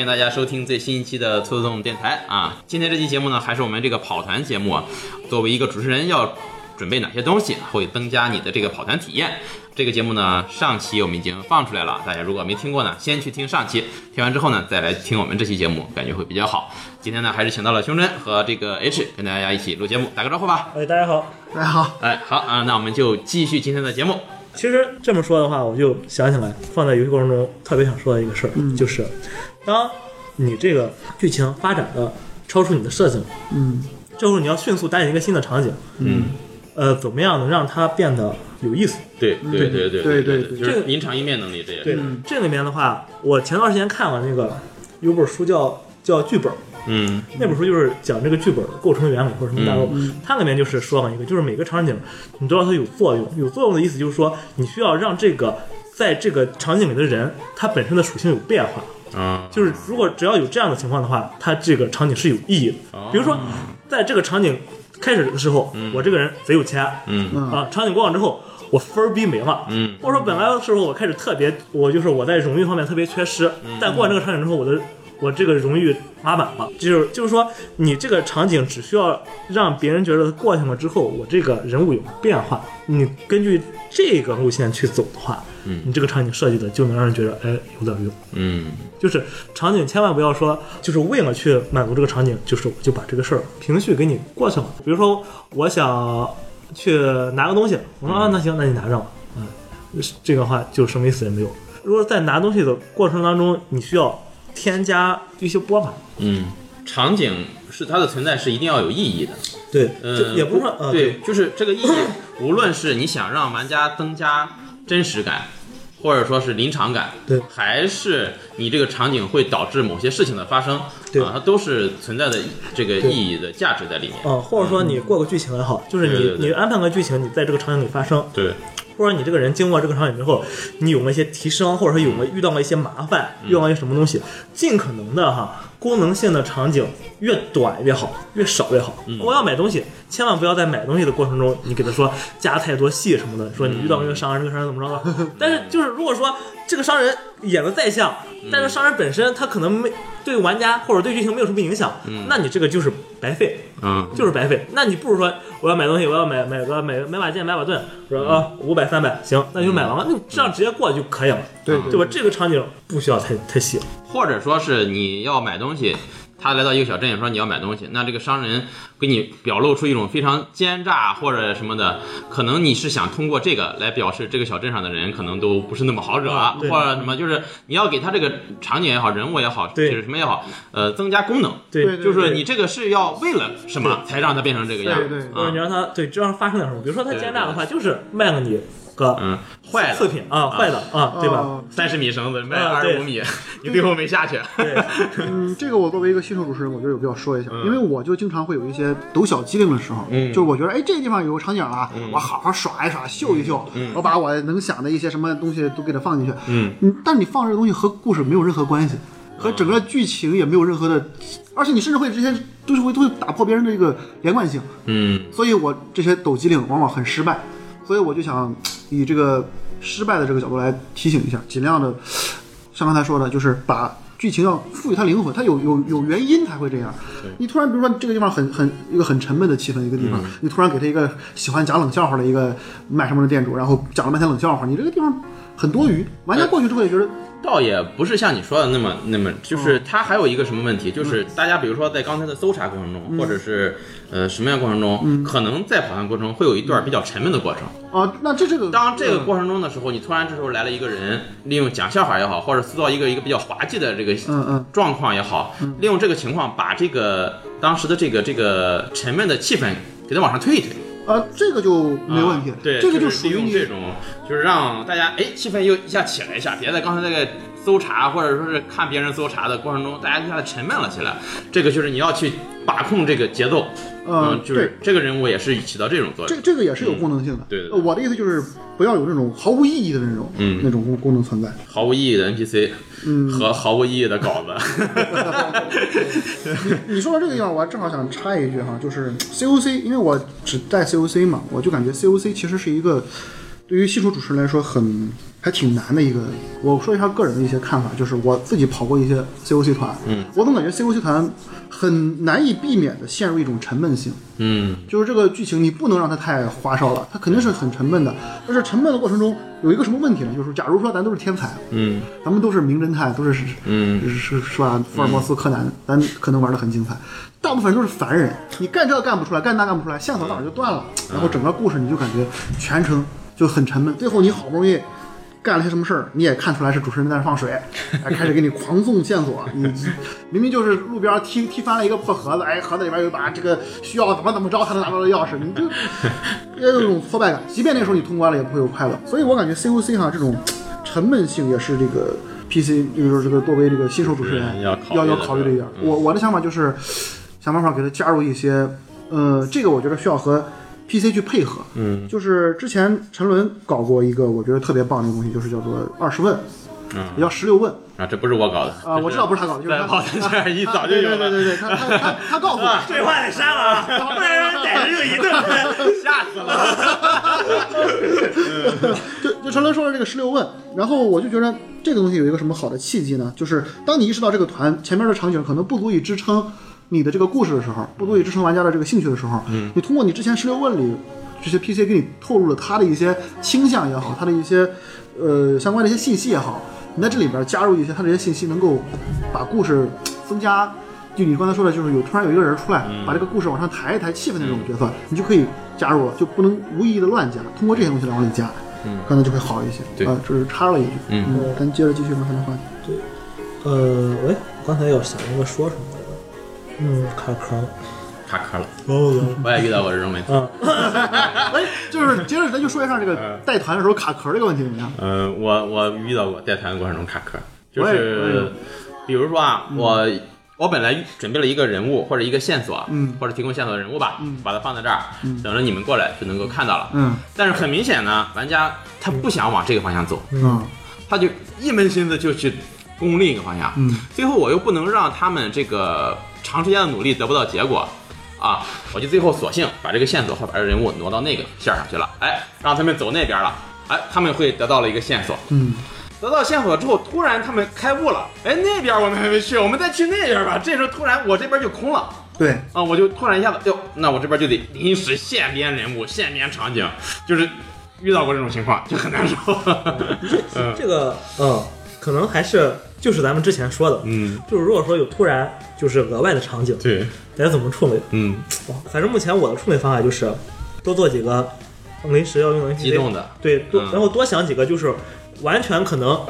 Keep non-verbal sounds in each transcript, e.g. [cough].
欢迎大家收听最新一期的兔子洞电台啊。今天这期节目呢，还是我们这个跑团节目啊。作为一个主持人，要准备哪些东西会增加你的这个跑团体验？这个节目呢，上期我们已经放出来了，大家如果没听过呢，先去听上期，听完之后呢，再来听我们这期节目，感觉会比较好。今天呢，还是请到了胸针和这个 H 跟大家一起录节目，打个招呼吧。哎，大家好。大家好，哎，好啊，那我们就继续今天的节目。其实这么说的话，我就想起来，放在游戏过程中特别想说的一个事儿，就是当你这个剧情发展的超出你的设想，嗯。这时候你要迅速搭建一个新的场景，嗯，呃，怎么样能让它变得有意思？对对对对对对对就是临场应变能力，这也对。，这里面的话，我前段时间看了那个有本书叫叫剧本，嗯。那本书就是讲这个剧本的构成原理或者什么架构，它里面就是说了一个，就是每个场景你都要它有作用，有作用的意思就是说你需要让这个在这个场景里的人他本身的属性有变化，啊，就是如果只要有这样的情况的话，它这个场景是有意义的。比如说，在这个场景开始的时候，我这个人贼有钱，嗯。啊，场景过往之后，我分儿逼没了，嗯。或者说本来的时候我开始特别，我就是我在荣誉方面特别缺失，但过完这个场景之后，我的我这个荣誉拉满了，就是就是说，你这个场景只需要让别人觉得过去了之后，我这个人物有变化，你根据这个路线去走的话，嗯你这个场景设计的就能让人觉得哎有点用。嗯就是场景千万不要说，就是为了去满足这个场景，就是我就把这个事儿平序给你过去了。比如说，我想去拿个东西，我说啊，那行，那你拿着吧。嗯，这个话就什么意思也没有。如果在拿东西的过程当中，你需要添加一些波法，嗯，场景是它的存在是一定要有意义的。对，嗯，也不是说，呃，对，就是这个意义，无论是你想让玩家增加真实感，或者说是临场感，对。还是你这个场景会导致某些事情的发生，对。啊，它都是存在的这个意义的价值在里面。嗯、或者说你过个剧情也好，就是你你安排个剧情，你在这个场景里发生，对，或者你这个人经过这个场景之后，你有了一些提升，或者说有了遇到了一些麻烦，遇到了一些什么东西，尽可能的哈，功能性的场景越短越好，越少越好。我要买东西，千万不要在买东西的过程中，你给他说加太多戏什么的，说你遇到这个商人，这个商人怎么着了。但是就是如果说这个商人演的再像，但是商人本身他可能没对玩家或者对剧情没有什么影响，那你这个就是白费。嗯，就是白费。那你不如说我要买东西，我要买买个买买把剑，买把盾，说啊五百三百，行，那就买完了，那你这样直接过就可以了，对对吧？这个场景不需要太太细。或者说是你要买东西。他来到一个小镇，说你要买东西，那这个商人给你表露出一种非常奸诈或者什么的，可能你是想通过这个来表示这个小镇上的人可能都不是那么好惹，啊或者什么，就是你要给他这个场景也好，人物也好，对。就是什么也好，呃，增加功能，对。对就是你这个是要为了什么才让他变成这个样？对对或者你啊，让他对，这让发生点什么，比如说他奸诈的话，就是卖了你个嗯，坏了，次品啊，坏的啊，对吧？哦。三十米绳子卖二十五米，你最后没下去，对，[laughs] 嗯，这个我作为一个新手主持人，我觉得有必要说一下，因为我就经常会有一些抖小机灵的时候，嗯就是我觉得哎这个地方有个场景啊，我好好耍一耍，秀一秀，我把我能想的一些什么东西都给它放进去，嗯，但你放这个东西和故事没有任何关系。和整个剧情也没有任何的，而且你甚至会这些都是会都会打破别人的一个连贯性，嗯。所以我这些抖机灵往往很失败，所以我就想以这个失败的这个角度来提醒一下，尽量的像刚才说的，就是把剧情要赋予它灵魂，它有有有原因才会这样。你突然比如说这个地方很很一个很沉闷的气氛一个地方，你突然给他一个喜欢讲冷笑话的一个卖什么的店主，然后讲了半天冷笑话，你这个地方很多余，玩家过去之后也觉得倒也不是像你说的那么那么，就是嗯。它还有一个什么问题，就是大家比如说在刚才的搜查过程中，嗯。或者是呃什么样过程中，可能在跑团过程中会有一段比较沉闷的过程。啊，那这这个当这个过程中的时候，你突然这时候来了一个人，利用讲笑话也好，或者塑造一个一个比较滑稽的这个嗯嗯。状况也好，利用这个情况把这个当时的这个这个沉闷的气氛给它往上推一推。啊，这个就没问题，啊对，这个就属于你这种，就是让大家哎气氛又一下起来一下，别在刚才那个搜查或者说是看别人搜查的过程中，大家一下子沉闷了起来。这个就是你要去把控这个节奏，嗯就是这个人物也是起到这种作这用。这这个也是有功能性的。对对对呃我的意思就是不要有那种毫无意义的那种，嗯那种功功能存在。毫无意义的 NPC 和毫无意义的稿子，[laughs] 你说到这个地方，我还正好想插一句哈，就是 COC，因为我只带 COC 嘛，我就感觉 COC 其实是一个对于新手主持人来说很还挺难的一个。我说一下个人的一些看法，就是我自己跑过一些 COC 团，嗯，我总感觉 COC 团很难以避免的陷入一种沉闷性。嗯就是这个剧情你不能让它太花哨了，它肯定是很沉闷的。但是沉闷的过程中有一个什么问题呢？就是假如说咱都是天才，嗯咱们都是名侦探，都是嗯是是是吧？福尔摩斯、柯南，咱可能玩的很精彩。大部分都是凡人，你干这干不出来，干那干不出来，线索哪儿就断了，然后整个故事你就感觉全程就很沉闷。最后你好不容易干了些什么事儿，你也看出来是主持人在那放水，哎，[laughs] 开始给你狂送线索。你 [laughs] 明明就是路边踢踢翻了一个破盒子，哎，盒子里边有一把这个需要怎么怎么着才能拿到的钥匙，你就也 [laughs] 有一种挫败感。即便那时候你通关了，也不会有快乐。所以我感觉 COC 哈这种沉闷性也是这个 PC，就是这个作为这个新手主持人要要考虑的一点。我我的想法就是想办法给他加入一些，呃，这个我觉得需要和 PC 去配合。嗯就是之前陈伦搞过一个我觉得特别棒的一个东西，就是叫做二十问，嗯也叫十六问啊，这不是我搞的啊、我知道不是他搞的，就是他在跑团这儿一早就对有了，对对对对，他他他他告诉我，这话得删了啊，[laughs] 不然逮着就一顿喷。[laughs] 吓死了。就就陈伦说的这个十六问，然后我就觉得这个东西有一个什么好的契机呢？就是当你意识到这个团前面的场景可能不足以支撑你的这个故事的时候，不足以支撑玩家的这个兴趣的时候，嗯，你通过你之前十六问里这些 PC 给你透露了他的一些倾向也好，他的一些呃相关的一些信息也好，你在这里边加入一些他的一些信息，能够把故事增加。就你刚才说的，就是有突然有一个人出来，把这个故事往上抬一抬气氛的这种角色，你就可以加入了，就不能无意义的乱加，通过这些东西来往里加，嗯，可能就会好一些。对。啊，这是插了一句，嗯。嗯，咱接着继续刚才的话题。对。呃，喂，我刚才要想一个说什么？嗯，卡壳了。卡壳了，哦，我也遇到过这种问题。啊，[laughs] 哎，就是接着咱就说一下这个嗯。带团的时候卡壳这个问题怎么样？嗯，我我遇到过带团的过程中卡壳，就是比如说啊，我我本来准备了一个人物或者一个线索，嗯。或者提供线索的人物吧，嗯。把它放在这儿，等着你们过来就能够看到了。嗯。但是很明显呢，玩家他不想往这个方向走，嗯。他就一门心思就去攻另一个方向，嗯，最后我又不能让他们这个长时间的努力得不到结果。啊，我就最后索性把这个线索或把这人物挪到那个线上去了，哎，让他们走那边了，哎，他们会得到了一个线索，嗯。得到线索之后，突然他们开悟了，哎，那边我们还没去，我们再去那边吧。这时候突然我这边就空了。对，啊，我就突然一下子，哟，那我这边就得临时现编人物、现编场景，就是遇到过这种情况，就很难受。嗯。这个，嗯，可能还是就是咱们之前说的，嗯，就是如果说有突然就是额外的场景，对，该怎么处理？嗯，反正目前我的处理方法就是多做几个临时要用的激动的，对，多嗯然后多想几个，就是完全可能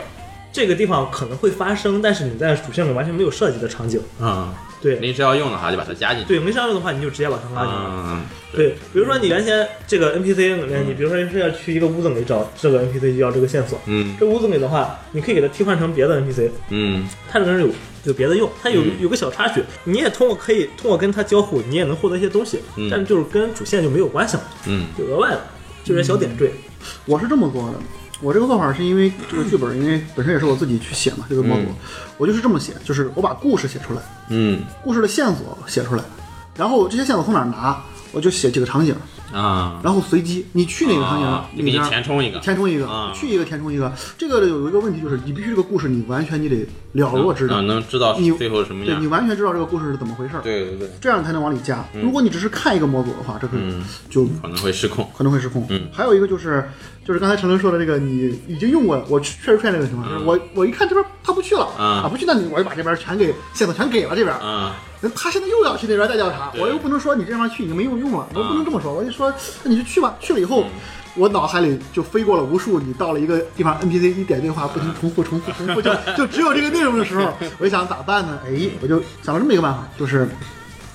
这个地方可能会发生，但是你在主线里完全没有设计的场景。嗯，对临时要用的话就把它加进去。对，没上用的话，你就直接把它拉进来。嗯，对，比如说你原先这个 NPC 里面，你比如说是要去一个屋子里找这个 NPC 就要这个线索，嗯这屋子里的话，你可以给它替换成别的 NPC，嗯它这个人有有别的用，它有嗯有个小插曲，你也通过可以通过跟它交互，你也能获得一些东西，嗯但是就是跟主线就没有关系了，嗯就额外的，就是小点缀。我是这么做的。我这个做法是因为这个剧本，因为本身也是我自己去写嘛，这个模组，嗯我就是这么写，就是我把故事写出来，嗯。故事的线索写出来，然后这些线索从哪拿，我就写几个场景，啊，然后随机你去哪个场景，你里边填充一个，填充一个，啊去一个填充一个。这个有一个问题就是，你必须这个故事你完全你得了若指啊，掌，能知道你最后什么样对你。完全知道这个故事是怎么回事，对对对，这样才能往里加。如果你只是看一个模组的话，这个嗯就可能会失控。可能会失控。嗯还有一个就是，就是刚才陈伦说的这个，你已经用过，我确实出现这个情况，就是我我一看这边他不去了嗯啊，不去，那你我就把这边全给线索全给了这边，啊，那他现在又要去那边再调查，我又不能说你这地方去已经没有用了，我不能这么说，我就说那你就去吧，去了以后。我脑海里就飞过了无数，你到了一个地方，NPC 一点对话，不停重复、重复、重复，就就只有这个内容的时候，我就想咋办呢？哎，我就想了这么一个办法，就是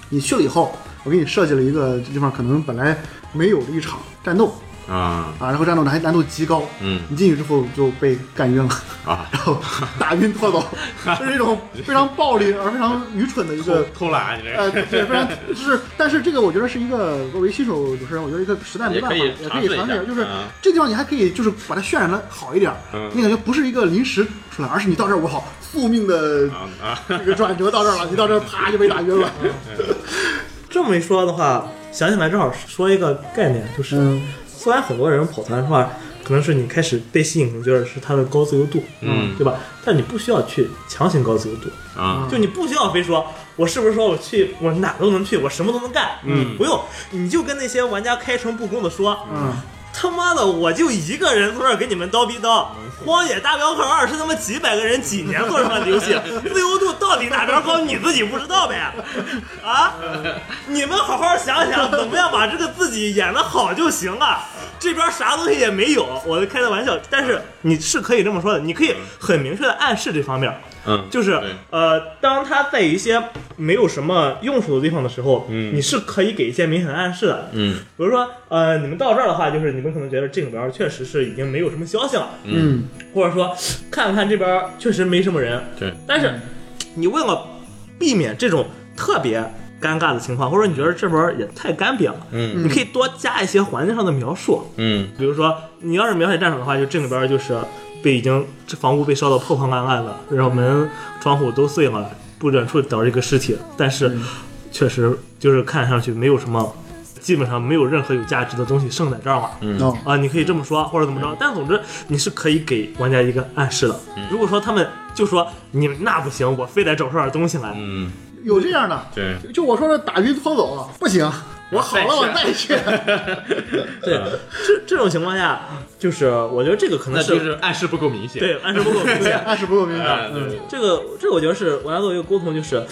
你去了以后，我给你设计了一个这地方可能本来没有的一场战斗，啊。啊，然后战斗难难度极高，嗯。你进去之后就被干晕了，啊，[laughs] 然后打晕拖走，[laughs] 这是一种非常暴力而非常愚蠢的一个。偷懒你这呃，对，非常就是，但是这个我觉得是一个作为新手主持人，我觉得一个实在没办法，也也可以尝试就是嗯。这地方你还可以就是把它渲染的好一点，嗯。你感觉不是一个临时出来，而是你到这儿我好宿命的 [laughs] 这个转折到这儿了，你到这儿啪就被打晕了，这么一说的话，想起来正好说一个概念，就是、嗯虽然很多人跑团的话，可能是你开始被吸引，可能觉得是它的高自由度，嗯。对吧？但你不需要去强行高自由度，啊，就你不需要非说，我是不是说我去我哪都能去，我什么都能干？嗯。不用，你就跟那些玩家开诚布公的说，嗯，他妈的，我就一个人从这儿给你们叨逼叨，《荒野大镖客二》是他妈几百个人几年做出来的游戏，[laughs] 自由度到底哪边高你自己不知道呗？啊，你们好好想想，怎么样把这个自己演得好就行了。这边啥东西也没有，我开的玩笑，但是你是可以这么说的，你可以很明确的暗示这方面，嗯，就是呃，当他在一些没有什么用处的地方的时候，嗯。你是可以给一些明显的暗示的，嗯。比如说，呃，你们到这儿的话，就是你们可能觉得这里边确实是已经没有什么消息了，嗯。或者说看看这边确实没什么人。对，但是你为了避免这种特别尴尬的情况，或者你觉得这边也太干瘪了，嗯。你可以多加一些环境上的描述。嗯。比如说，你要是描写战场的话，就这里边就是被已经这房屋被烧得破破烂烂的，然后门窗户都碎了，不远处倒着一个尸体，但是确实就是看上去没有什么，基本上没有任何有价值的东西剩在这儿了。嗯。哦，啊，你可以这么说，或者怎么着，但总之你是可以给玩家一个暗示的。如果说他们就说你们那不行，我非得找出点东西来，嗯，有这样的，对，就我说的打晕拖走了不行，我好了我再去，[laughs] 对，这这种情况下，就是我觉得这个可能是就是暗示不够明显，对暗示不够明显。[laughs] 暗示不够明啊，显，对。对，这个这个我觉得是我要做一个沟通，就是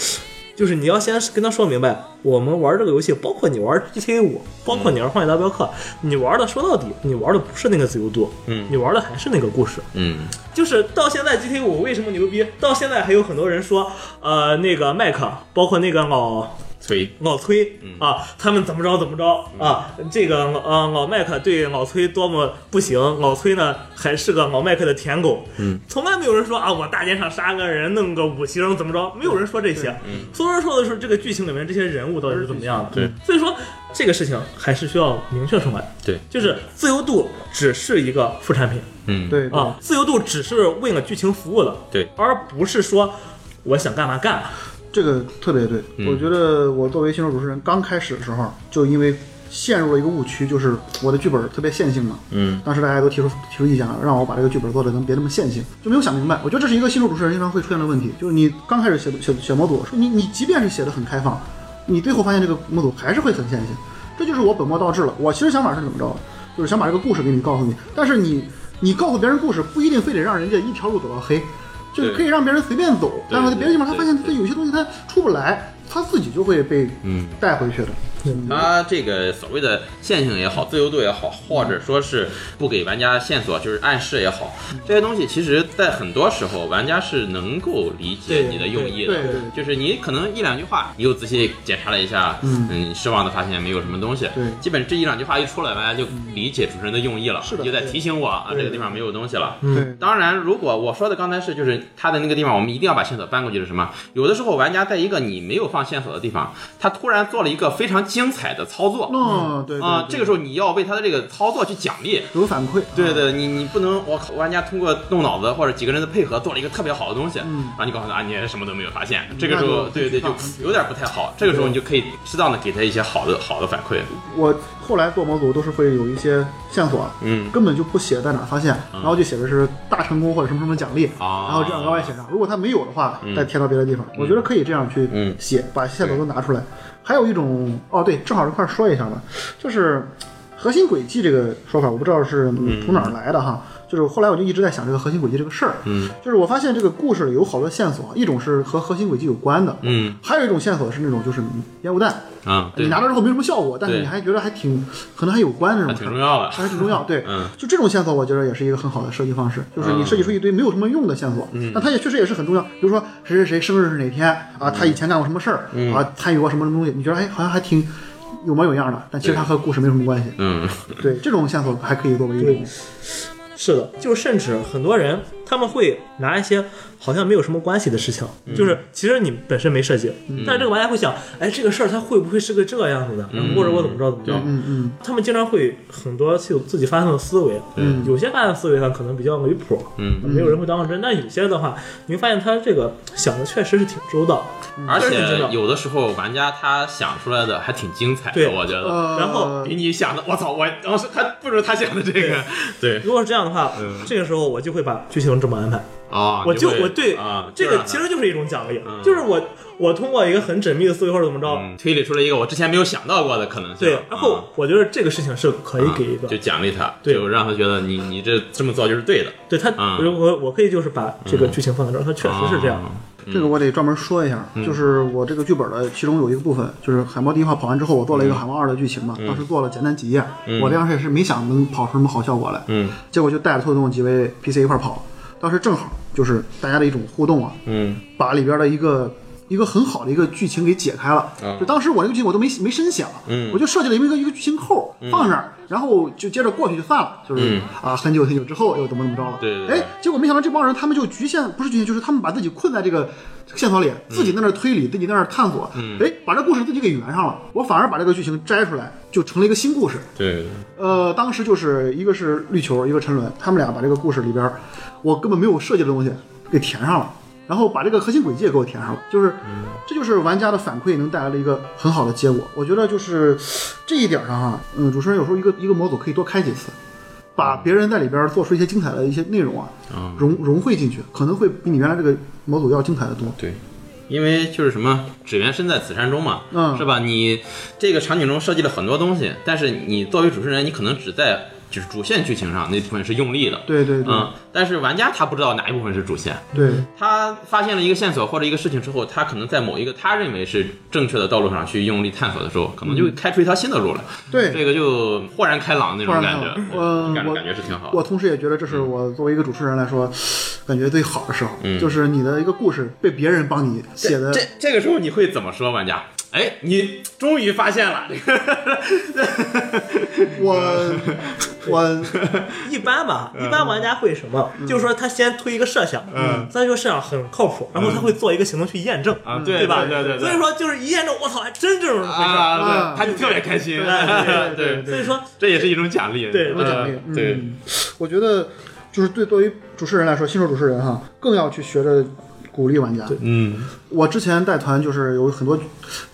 就是你要先跟他说明白，我们玩这个游戏，包括你玩 GTA 五，包括你玩《荒野大镖客》，你玩的说到底，你玩的不是那个自由度，嗯。你玩的还是那个故事。嗯。就是到现在 GTA 五为什么牛逼？到现在还有很多人说，呃，那个麦克，包括那个老崔，老崔啊，他们怎么着怎么着啊？这个呃老麦克对老崔多么不行，老崔呢还是个老麦克的舔狗，嗯，从来没有人说啊，我大街上杀个人，弄个五星怎么着，没有人说这些，嗯。所有人说的是这个剧情里面这些人物到底是怎么样的，对，所以说这个事情还是需要明确出来，对，就是自由度只是一个副产品嗯，对对。啊，自由度只是为了剧情服务的，对，而不是说我想干嘛干嘛，这个特别对，嗯我觉得我作为新手主持人刚开始的时候，就因为陷入了一个误区，就是我的剧本特别线性嘛。嗯当时大家都提出提出意见了，让我把这个剧本做的能别那么线性，就没有想明白。我觉得这是一个新手主持人经常会出现的问题，就是你刚开始写写写模组，说你你即便是写的很开放，你最后发现这个模组还是会很线性，这就是我本末倒置了。我其实想法是怎么着，就是想把这个故事给你告诉你，但是你你告诉别人故事不一定非得让人家一条路走到黑，就是可以让别人随便走，对然后在别的地方他发现他有些东西他出不来，他自己就会被嗯。带回去的。他这个所谓的线性也好，自由度也好，或者说是不给玩家线索，就是暗示也好，这些东西其实在很多时候玩家是能够理解你的用意的。对对对就是你可能一两句话，你又仔细检查了一下，嗯失望的发现没有什么东西。对基本这一两句话一出来，玩家就理解主持人的用意了，是的就在提醒我啊，这个地方没有东西了。对，当然，如果我说的刚才是就是他的那个地方，我们一定要把线索搬过去是什么？有的时候玩家在一个你没有放线索的地方，他突然做了一个非常精彩的操作嗯，对对啊，对。这个时候你要为他的这个操作去奖励。有反馈，对对，你你不能，我靠，玩家通过动脑子或者几个人的配合做了一个特别好的东西，嗯然后你告诉他啊，你什么都没有发现，这个时候对对就有点不太好，这个时候你就可以适当的给他一些好的好的反馈，我后来做模组都是会有一些线索，嗯。根本就不写在哪发现，然后就写的是大成功或者什么什么奖励，啊。然后这样额外写上。如果他没有的话，嗯。再贴到别的地方。我觉得可以这样去嗯。写，把线索都拿出来。还有一种，哦对，正好这块儿说一下吧，就是核心轨迹这个说法，我不知道是嗯。从哪儿来的哈。就是后来我就一直在想这个核心轨迹这个事儿，嗯。就是我发现这个故事里有好多线索，一种是和核心轨迹有关的，嗯。还有一种线索是那种就是烟雾弹，啊，你，拿到之后没什么效果，但是你还觉得还挺可能还有关这还种挺重要的，还挺重要。对，嗯。就这种线索，我觉得也是一个很好的设计方式，就是你设计出一堆没有什么用的线索，嗯。但它也确实也是很重要。比如说谁谁谁生日是哪天啊，他以前干过什么事儿嗯。啊，参与过什么什么东西，你觉得哎好像还挺有模有样的，但其实它和故事没什么关系。嗯。对，这种线索还可以作为一种，是的，就甚至很多人他们会拿一些好像没有什么关系的事情，就是其实你本身没设计，但是这个玩家会想，哎，这个事儿它会不会是个这个样子的，或者我怎么着怎么着？嗯嗯。他们经常会很多是有自己发散的思维，嗯有些发散思维呢可能比较离谱，嗯，没有人会当真，但有些的话，你会发现他这个想的确实是挺周到，而且有的时候玩家他想出来的还挺精彩的，对。我觉得。呃，然后比你想的，我操，我当时还不如他想的这个，对。如果是这样的话，嗯。这个时候我就会把剧情这么安排。啊，我就我对啊，这个其实就是一种奖励，嗯。就是我我通过一个很缜密的思维或者怎么着，嗯推理出了一个我之前没有想到过的可能性，对，然后啊我觉得这个事情是可以给一个，就奖励他，对。就让他觉得你你这这么做就是对的，对他，嗯。我我我可以就是把这个剧情放在这儿，它确实是这样。啊这个我得专门说一下，就是我这个剧本的其中有一个部分，就是海猫第一话跑完之后，我做了一个海猫二的剧情嘛，当时做了简单几页，我当时也是没想能跑出什么好效果来，嗯。结果就带着特动几位 PC 一块儿跑，当时正好就是大家的一种互动啊，嗯。把里边的一个一个很好的一个剧情给解开了。啊。就当时我那个剧情我都没没深想，嗯。我就设计了一个一个剧情扣放那儿，然后就接着过去就算了，就是、嗯啊很久很久之后又怎么怎么着了。对对对。哎，结果没想到这帮人他们就局限不是局限，就是他们把自己困在这个线索里，自己在那儿推理，自己在那儿探索，嗯。哎，把这故事自己给圆上了。我反而把这个剧情摘出来，就成了一个新故事。对，呃，当时就是一个是绿球，一个沉沦，他们俩把这个故事里边我根本没有设计的东西给填上了，然后把这个核心轨迹也给我填上了，就是这就是玩家的反馈能带来的一个很好的结果。我觉得就是这一点上哈，嗯，主持人有时候一个一个模组可以多开几次。把别人在里边做出一些精彩的一些内容啊，融融汇进去，可能会比你原来这个模组要精彩的多。对，因为就是什么，只缘身在此山中嘛，嗯是吧？你这个场景中设计了很多东西，但是你作为主持人，你可能只在就是主线剧情上那部分是用力的，对对对、嗯，但是玩家他不知道哪一部分是主线，对，他发现了一个线索或者一个事情之后，他可能在某一个他认为是正确的道路上去用力探索的时候，可能就会开出一条新的路来，对。这个就豁然开朗那种感觉。我感感觉是挺好的。我同时也觉得这是我作为一个主持人来说，感觉最好的时候，嗯。就是你的一个故事被别人帮你写的这这个时候你会怎么说玩家？哎，你终于发现了。这个，我 [laughs] 我一般吧，嗯。一般玩家会什么？就是说他先推一个设想，嗯，咱这个设想很靠谱，然后他会做一个行动去验证，啊对对吧？对对对对。所以说就是一验证，我操，还真这么回事儿。啊，他就特别开心，对对所以说这也是一种奖励，对有奖励嗯对，嗯我觉得就是对作为主持人来说，新手主持人哈，更要去学着鼓励玩家。嗯我之前带团就是有很多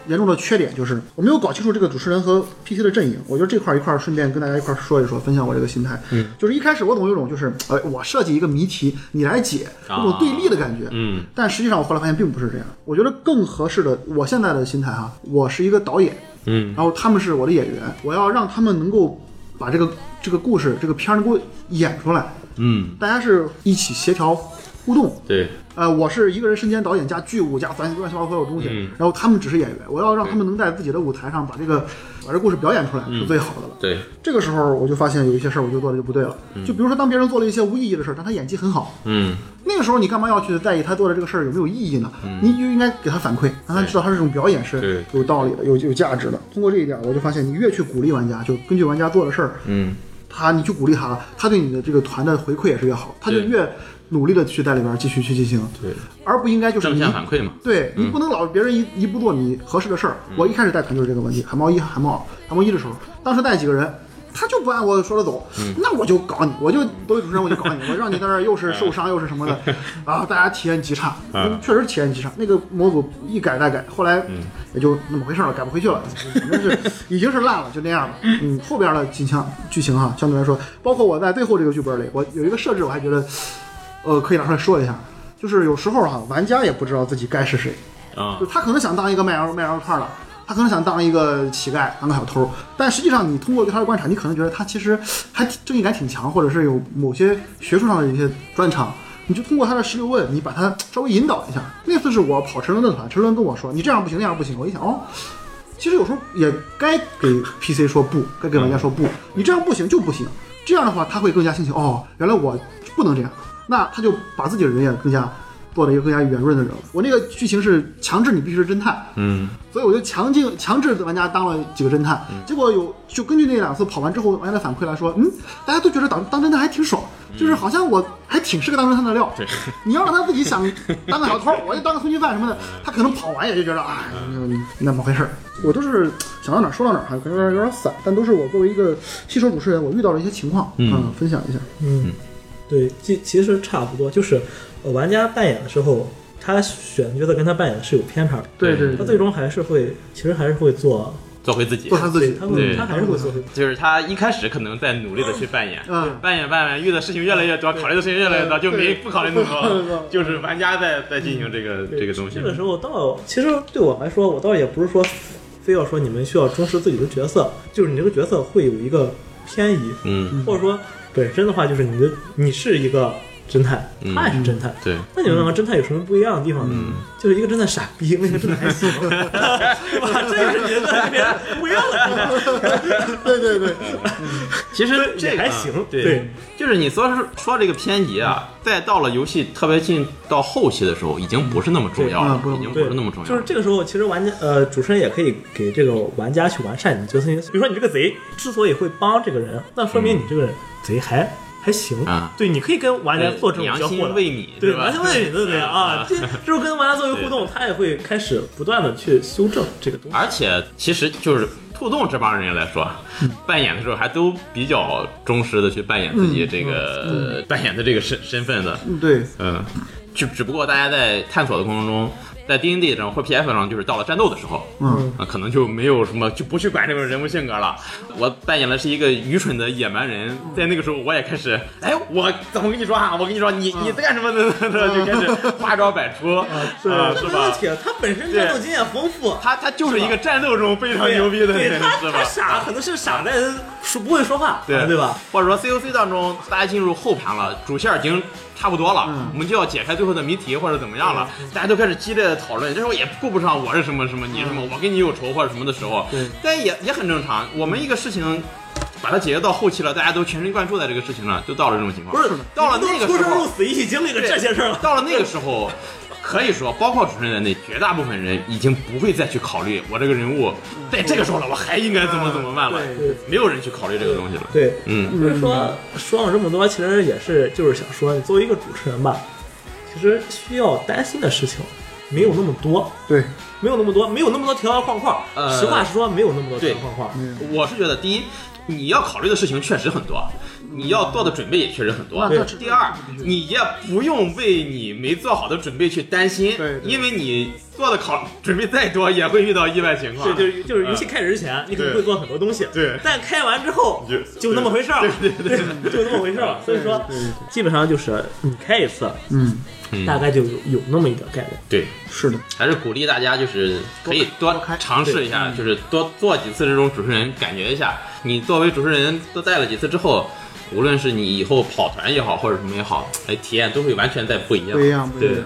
严重的缺点，就是我没有搞清楚这个主持人和 PC 的阵营。我觉得这块儿一块儿顺便跟大家一块儿说一说，分享我这个心态。嗯，就是一开始我总有一种就是，呃，我设计一个谜题，你来解，那种对立的感觉。嗯但实际上我后来发现并不是这样。我觉得更合适的，我现在的心态哈，我是一个导演，嗯然后他们是我的演员，我要让他们能够把这个这个故事这个片儿能够演出来，嗯，大家是一起协调互动。对，呃，我是一个人身兼导演加剧务加乱乱七八糟所有东西，嗯。然后他们只是演员，我要让他们能在自己的舞台上把这个把这故事表演出来是最好的了。对，这个时候我就发现有一些事儿我就做的就不对了，就比如说当别人做了一些无意义的事儿，但他演技很好，嗯。那个时候你干嘛要去在意他做的这个事儿有没有意义呢？你就应该给他反馈，让他知道他这种表演是有道理的、有有价值的。通过这一点，我就发现你越去鼓励玩家，就根据玩家做的事儿，嗯。他你去鼓励他，他对你的这个团的回馈也是越好，他就越努力的去在里边继续去进行，对，而不应该就是正你向反馈嘛，对你不能老别人一一不做你合适的事儿。我一开始带团就是这个问题，海猫一、海猫二、海猫一的时候，当时带几个人。他就不按我说的走，那我就搞你，我就作为主持人我就搞你，[laughs] 我让你在那儿又是受伤又是什么的，[laughs] 啊，大家体验极差，嗯确实体验极差。那个模组一改再改，后来也就那么回事了，改不回去了，反正是已经是烂了，就那样了。[laughs] 嗯，后边的几枪剧情哈，相对来说，包括我在最后这个剧本里，我有一个设置，我还觉得，呃，可以拿出来说一下，就是有时候哈，玩家也不知道自己该是谁，啊就他可能想当一个卖羊卖羊肉串的，他可能想当一个乞丐，当个小偷，但实际上你通过对他的观察，你可能觉得他其实还挺正义感挺强，或者是有某些学术上的一些专长。你就通过他的十六问，你把他稍微引导一下。那次是我跑陈伦的团，陈伦跟我说：“你这样不行，那样不行。”我一想，哦，其实有时候也该给 PC 说不，该给玩家说不，你这样不行就不行。这样的话，他会更加清醒。哦，原来我不能这样。那他就把自己的人也更加做了一个更加圆润的人物。我那个剧情是强制你必须是侦探，嗯，所以我就强劲强制玩家当了几个侦探，结果有就根据那两次跑完之后，玩家的反馈来说，嗯，大家都觉得当当侦探还挺爽，就是好像我还挺是个当侦探的料。对，你要让他自己想当个小偷，[laughs] 我就当个通缉犯什么的，他可能跑完也就觉得啊，嗯那么回事儿。我都是想到哪儿说到哪儿，还可能有点有点散，但都是我作为一个新手主持人，我遇到了一些情况，嗯，分享一下。嗯，对，其其实差不多，就是呃玩家扮演的时候，他选角色跟他扮演的是有偏差的，对对他最终还是会，其实还是会做，做回自己做。他自己，他会他还是会做回就是他一开始可能在努力的去扮演，嗯扮演扮演，遇的事情越来越多，考虑的事情越来越多，就没不考虑那么多，就是玩家在在进行这个这个东西这。个时候倒，其实对我来说，我倒也不是说非要说你们需要忠实自己的角色，就是你这个角色会有一个偏移，嗯，或者说本身的话，就是你的你是一个侦探，嗯他也是侦探。对，那你们两个侦探有什么不一样的地方呢？就是一个侦探傻逼，那个侦探还行，对吧？这就是你的里面不一样的地方。对对对，其实这还行对，对就是你说是说这个偏移啊，在到了游戏特别进到后期的时候，已经不是那么重要了已经不对是那么重要了。就是这个时候，其实玩家呃，主持人也可以给这个玩家去完善你角色因素。比如说你这个贼之所以会帮这个人，那说明你这个人贼还还行啊对，你可以跟玩家做这种交互的。为你，对，吧？对不对啊？[laughs] 这这是跟玩家做一个互动，他也会开始不断的去修正这个东西。而且其实就是兔洞这帮人来说，扮演的时候还都比较忠实的去扮演自己这个、呃扮演的这个身身份的，嗯对，嗯，就只不过大家在探索的过程中，在 D N D 上或 P F 上，就是到了战斗的时候，嗯啊，可能就没有什么就不去管这种人物性格了。我扮演的是一个愚蠢的野蛮人，在那个时候我也开始，哎，我怎么跟你说啊？我跟你说，你你在干什么呢？[laughs] 就开始花招百出，啊，是吧？他本身战斗经验丰富，他他就是一个战斗中非常牛逼的人，对他他是吧？傻，可能是傻在说不会说话，对对吧？？或者说 COC 当中，大家进入后盘了，主线已经差不多了，我们就要解开最后的谜题或者怎么样了，大家都开始激烈的讨论。这时候也顾不上我是什么什么，你什么，我跟你有仇或者什么的时候，但也也很正常。我们一个事情。把它解决到后期了，大家都全神贯注在这个事情上，就到了这种情况。不是到了那个时候出生入，死一起经历了这些事儿了。到了那个时候，可以说，包括主持人在内，绝大部分人已经不会再去考虑我这个人物在这个时候了，我还应该怎么怎么办了对对，没有人去考虑这个东西了。对，嗯，就是说说了这么多，其实也是就是想说，你作为一个主持人吧，其实需要担心的事情没有那么多，对，没有那么多，没有那么多条条框框。呃实话实说，没有那么多条条框框。我是觉得，第一，你要考虑的事情确实很多，你要做的准备也确实很多。对。第二，你也不用为你没做好的准备去担心，对对。因为你做的考准备再多，也会遇到意外情况。对，就是就是游戏开始之前，你可能会做很多东西，对。但开完之后就就那么回事儿，对对对 [laughs] 就那么回事儿。所以说，基本上就是你开一次，嗯，大概就有有那么一点概率。对，是的，还是鼓励大家，就是可以多尝试一下，就是多做几次这种主持人，感觉一下。你作为主持人多带了几次之后，无论是你以后跑团也好，或者什么也好，哎，体验都会完全在不一样。不一样，不一对样。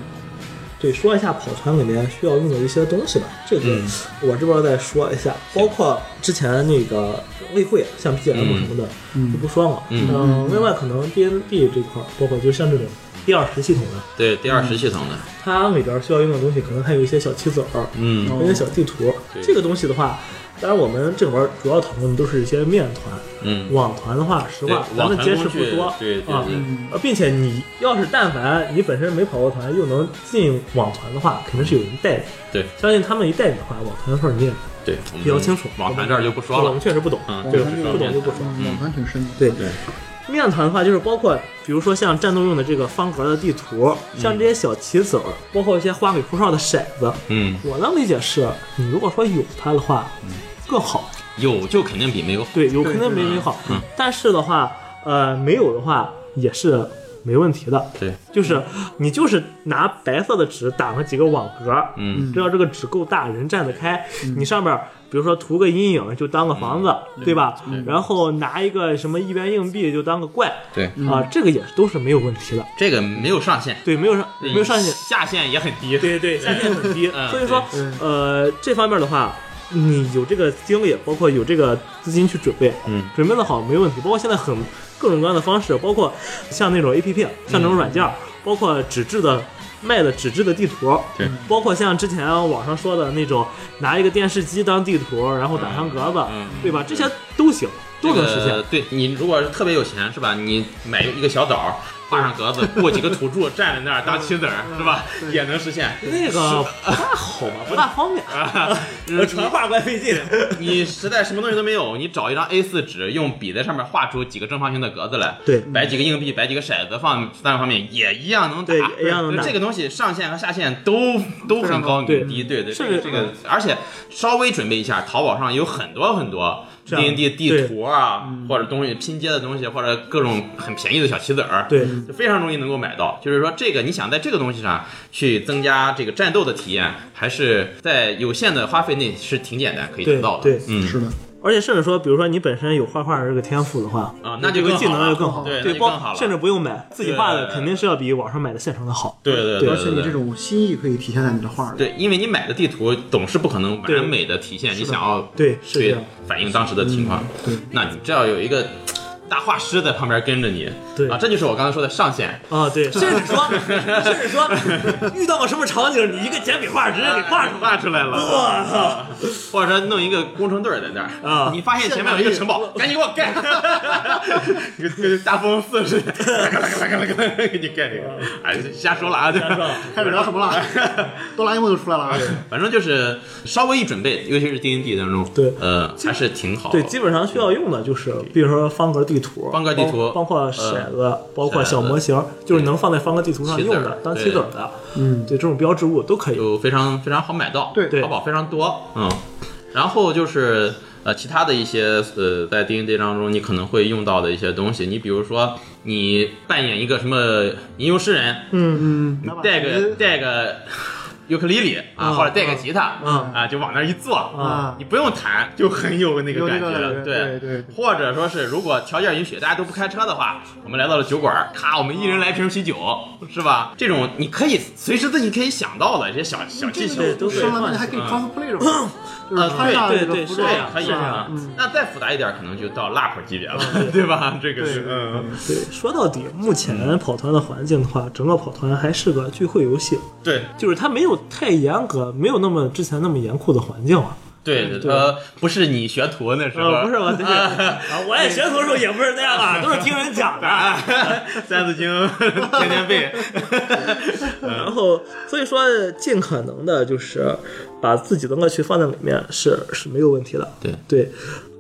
对，说一下跑团里面需要用的一些东西吧。这个嗯我这边再说一下，包括之前那个例会，像 BGM 什么的，就不说了。嗯嗯，另外可能 DND 这块儿，包括就像这种第二十系统的，对，第二十系统的，它里边需要用的东西，可能还有一些小棋子儿，嗯有一些小地图。这个东西的话，当然我们这里边主要讨论的都是一些面团。嗯，网团的话，实话，咱们接触网团工具不多，啊对对对，呃，并且你要是但凡你本身没跑过团，又能进网团的话，肯定是有人带你。对，相信他们一带你的话，网团的事儿你也对，比较清楚。网团这儿就不说了我们，确实不懂，嗯，对不懂就不说。嗯网团挺深的。对对，面团的话，就是包括比如说像战斗用的这个方格的地图，像这些小棋子儿，包括一些花里胡哨的骰子。嗯，我能理解是，你如果说有它的话，更好。有就肯定比没有好。对，有肯定没你好。嗯但是的话，呃，没有的话也是没问题的。对，就是你就是拿白色的纸打了几个网格，嗯，只要这个纸够大，人站得开，你上面比如说涂个阴影就当个房子，对吧？然后拿一个什么一元硬币就当个怪对，啊、这个也是都是没有问题的。这个没有上限，对，没有上没有上限，下限也很低。对对，下限很低 [laughs] 嗯。所以说，呃，这方面的话，你有这个精力，包括有这个资金去准备，嗯，准备的好没问题。包括现在很各种各样的方式，包括像那种 A P P，像那种软件，包括纸质的卖的纸质的地图，对，包括像之前网上说的那种拿一个电视机当地图，然后打上格子，嗯对吧？这些都行，都能实现。对你如果是特别有钱，是吧？你买一个小岛，画上格子，过几个土著站在那儿当棋子儿，是吧？也能实现。那个不大好吧，不大方便，[laughs] 就是传话怪费劲。[laughs] 你实在什么东西都没有，你找一张 A4 纸，用笔在上面画出几个正方形的格子来，对摆几个硬币，摆几个骰子放三个方面，也一样能打，对一样能打这个东西上限和下限都都很高很低，对对，这个，而且稍微准备一下，淘宝上有很多很多。D N D 地图啊，或者东西拼接的东西，或者各种很便宜的小棋子儿，对，就非常容易能够买到。就是说，这个你想在这个东西上去增加这个战斗的体验，还是在有限的花费内是挺简单可以对得到的。对嗯，是的，而且甚至说，比如说你本身有画画的这个天赋的话，啊那就这个技能就更好，对那对，包就更好了甚至不用买，自己画的肯定是要比网上买的现成的好。对对对而且你这种心意可以体现在你的画里。对，因为你买的地图总是不可能完美的体现你想要对对反映当时的情况。对，那你这要有一个大画师在旁边跟着你，对啊，这就是我刚才说的上限。啊，对，甚至说，甚至说，遇到个什么场景，你一个简笔画直接给画出。画出来了，我操！或者说弄一个工程队在那儿啊你发现前面有一个城堡，赶紧给我盖，[laughs] 跟跟大风四似的，给你盖这个。哎，瞎说了啊，瞎说开始聊什么了？哆啦 A 梦就出来了啊！反正就是稍微一准备，尤其是 D N D 当中，对呃，还是挺好。对，基本上需要用的就是，比如说方格地图，方格地图包包括骰子，包括小模型，就是能放在方格地图上用的，当棋子的，嗯，对，这种标志物都可以。就非常非常好买到，对对淘宝非常多，嗯，然后就是呃其他的一些呃在 D N D 当中你可能会用到的一些东西，你比如说你扮演一个什么吟游诗人，嗯，拿把带个带个尤克里里啊，啊或者带个吉他啊啊，就往那儿一坐啊你不用弹，就很有那个感觉了，对对或者说是如果条件允许，大家都不开车的话，我们来到了酒馆，咔，我们一人来瓶啤酒，是吧？这种你可以随时自己可以想到的这些小小技巧，对。都可以上了面还可以 cosplay 着玩，[laughs] 就是对对对是这样是这样啊。那再复杂一点，可能就到 LARP 级别了，对。[laughs] 吧？这个是对。嗯，对，说到底，目前跑团的环境的话，整个跑团还是个聚会游戏，对。就是它没有太严格，没有那么之前那么严酷的环境了。对，呃，不是你学徒那时候，呃，不是我，对啊，我也学徒的时候也不是那样啊，[laughs] 都是听人讲的。啊，[laughs] 三字经天天背，[laughs] 然后，所以说尽可能的就是把自己的乐趣放在里面是是没有问题的。对对，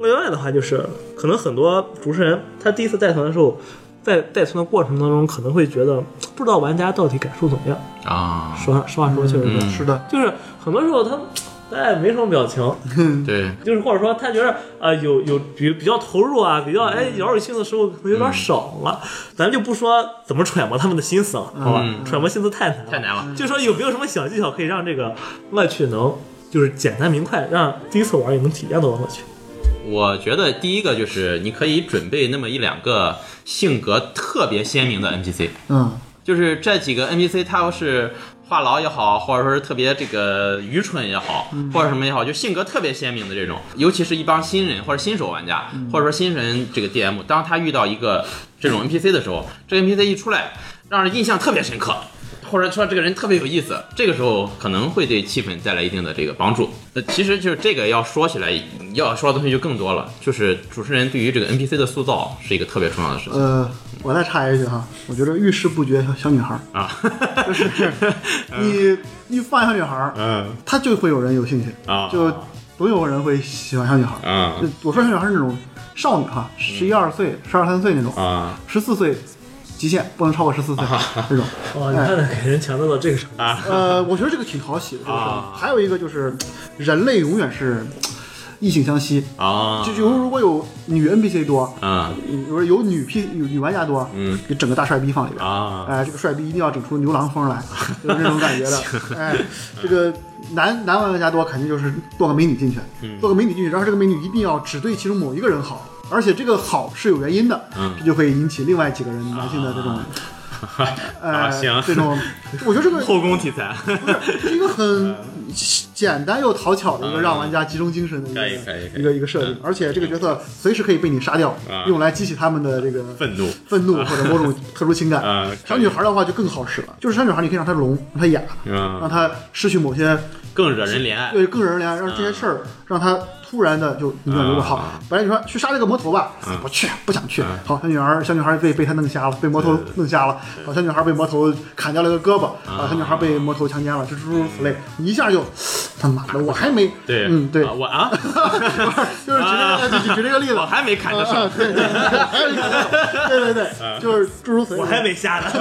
另外的话就是，可能很多主持人他第一次带团的时候，在带团的过程当中，可能会觉得不知道玩家到底感受怎么样。啊，说实话说，确实是，嗯是的，就是很多时候他。哎，没什么表情，[laughs] 对，就是或者说他觉得啊、有有比比较投入啊，比较哎饶有兴的时候可能有点少了，咱就不说怎么揣摩他们的心思了，好吧？嗯揣摩心思太难了，太难了。就说有没有什么小技巧可以让这个乐趣能就是简单明快，让第一次玩也能体验到乐趣。我觉得第一个就是你可以准备那么一两个性格特别鲜明的 NPC，嗯，就是这几个 NPC，他要是话痨也好，或者说是特别这个愚蠢也好，或者什么也好，就性格特别鲜明的这种，尤其是一帮新人或者新手玩家，或者说新人这个 DM，当他遇到一个这种 NPC 的时候，这个 NPC 一出来，让人印象特别深刻。或者说这个人特别有意思，这个时候可能会对气氛带来一定的这个帮助。那，其实就是这个要说起来，要说的东西就更多了。就是主持人对于这个 NPC 的塑造是一个特别重要的事情呃，我再插一句哈，我觉得遇事不决小小女孩儿，啊。就是你 [laughs] 一放小女孩儿，嗯她就会有人有兴趣，啊就总有人会喜欢小女孩儿。啊我说小女孩是那种少女哈，十一二岁、十二三岁那种，啊十四岁极限不能超过十四岁这种。哇，你看给人强调到这个程度，呃，我觉得这个挺讨喜的。这个事儿啊还有一个就是，人类永远是异性相吸。啊！就就如果有女 NPC 多，啊有有女 P 有女玩家多，嗯，你整个大帅逼放里边。啊哎，这个帅逼一定要整出牛郎风来，就是这种感觉的。[laughs] 哎，这个男男玩家多，肯定就是做个美女进去，嗯做个美女进去，然后这个美女一定要只对其中某一个人好，而且这个好是有原因的，嗯。这就会引起另外几个人男性的这种，[laughs] 呃，啊行。这种，我觉得这个后宫题材。是一个很 [laughs] 简单又讨巧的一个嗯让玩家集中精神的一个一个一个设定，而且这个角色随时可以被你杀掉啊，用来激起他们的这个愤怒愤怒 [laughs] 或者某种特殊情感啊。小女孩的话就更好使了，就是小女孩你可以让她聋，让她哑，让嗯，她失去某些更惹人怜爱。对更惹人怜爱，让这些事儿让她突然的就你感觉好啊。本来你说去杀这个魔头吧，不去，不想去。好，小女孩小女孩被被他弄瞎了，被魔头弄瞎了。好，小女孩被魔头砍掉了个胳膊。啊，小女孩被魔头强奸了，就诸如此类。你一下就他妈的，我还没对，嗯对啊，我啊，[laughs] 就是举这个举举这个例子 [laughs] 我。还没砍着啊，手。对对对，还有对对对，就是诸如此类。我还没下呢。[laughs]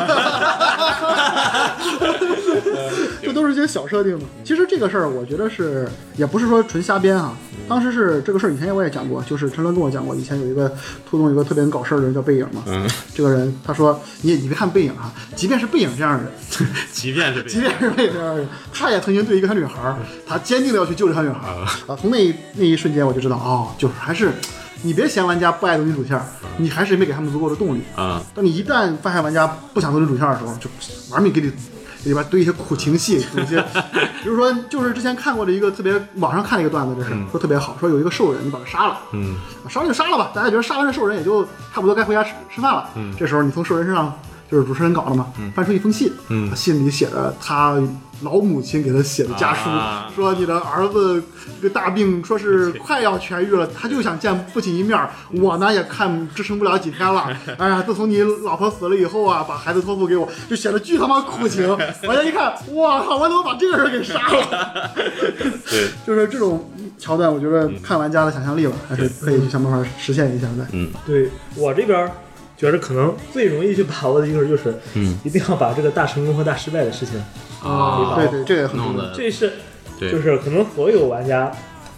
这都是一些小设定嘛。其实这个事儿，我觉得是也不是说纯瞎编啊。当时是这个事儿，以前我也讲过，就是陈伦跟我讲过，以前有一个兔洞有一个特别搞事儿的人叫背影嘛。嗯，这个人他说，你你别看背影啊，即便是背影这样的人，即便是被即便是背影这样的人，他也曾经对一个小女孩儿，他坚定的要去救这小女孩儿啊。从那一那一瞬间，我就知道，哦，就是还是。你别嫌玩家不爱走女主线儿，你还是没给他们足够的动力。啊，当你一旦发现玩家不想走女主线的时候，就玩命给你里边堆一些苦情戏，[laughs] 有一些，比如说就是之前看过的一个特别网上看的一个段子，这是说特别好，说有一个兽人，你把他杀了，嗯，杀了就杀了吧，大家觉得杀完这兽人也就差不多该回家吃吃饭了，嗯，这时候你从兽人身上就是主持人搞的嘛，翻出一封信，嗯信里写着他老母亲给他写的家书，啊说你的儿子这个大病，说是快要痊愈了，他就想见父亲一面儿。我呢也看支撑不了几天了。[laughs] 哎呀，自从你老婆死了以后啊，把孩子托付给我，就写的巨他妈苦情。我家一看，我靠，我怎么把这个人给杀了？[laughs] 对，[laughs] 就是这种桥段，我觉得看玩家的想象力了，还是可以去想办法实现一下的。嗯对我这边儿觉得可能最容易去把握的一个就是，嗯，一定要把这个大成功和大失败的事情，啊，对对，这个也很重要。这是对。就是可能所有玩家，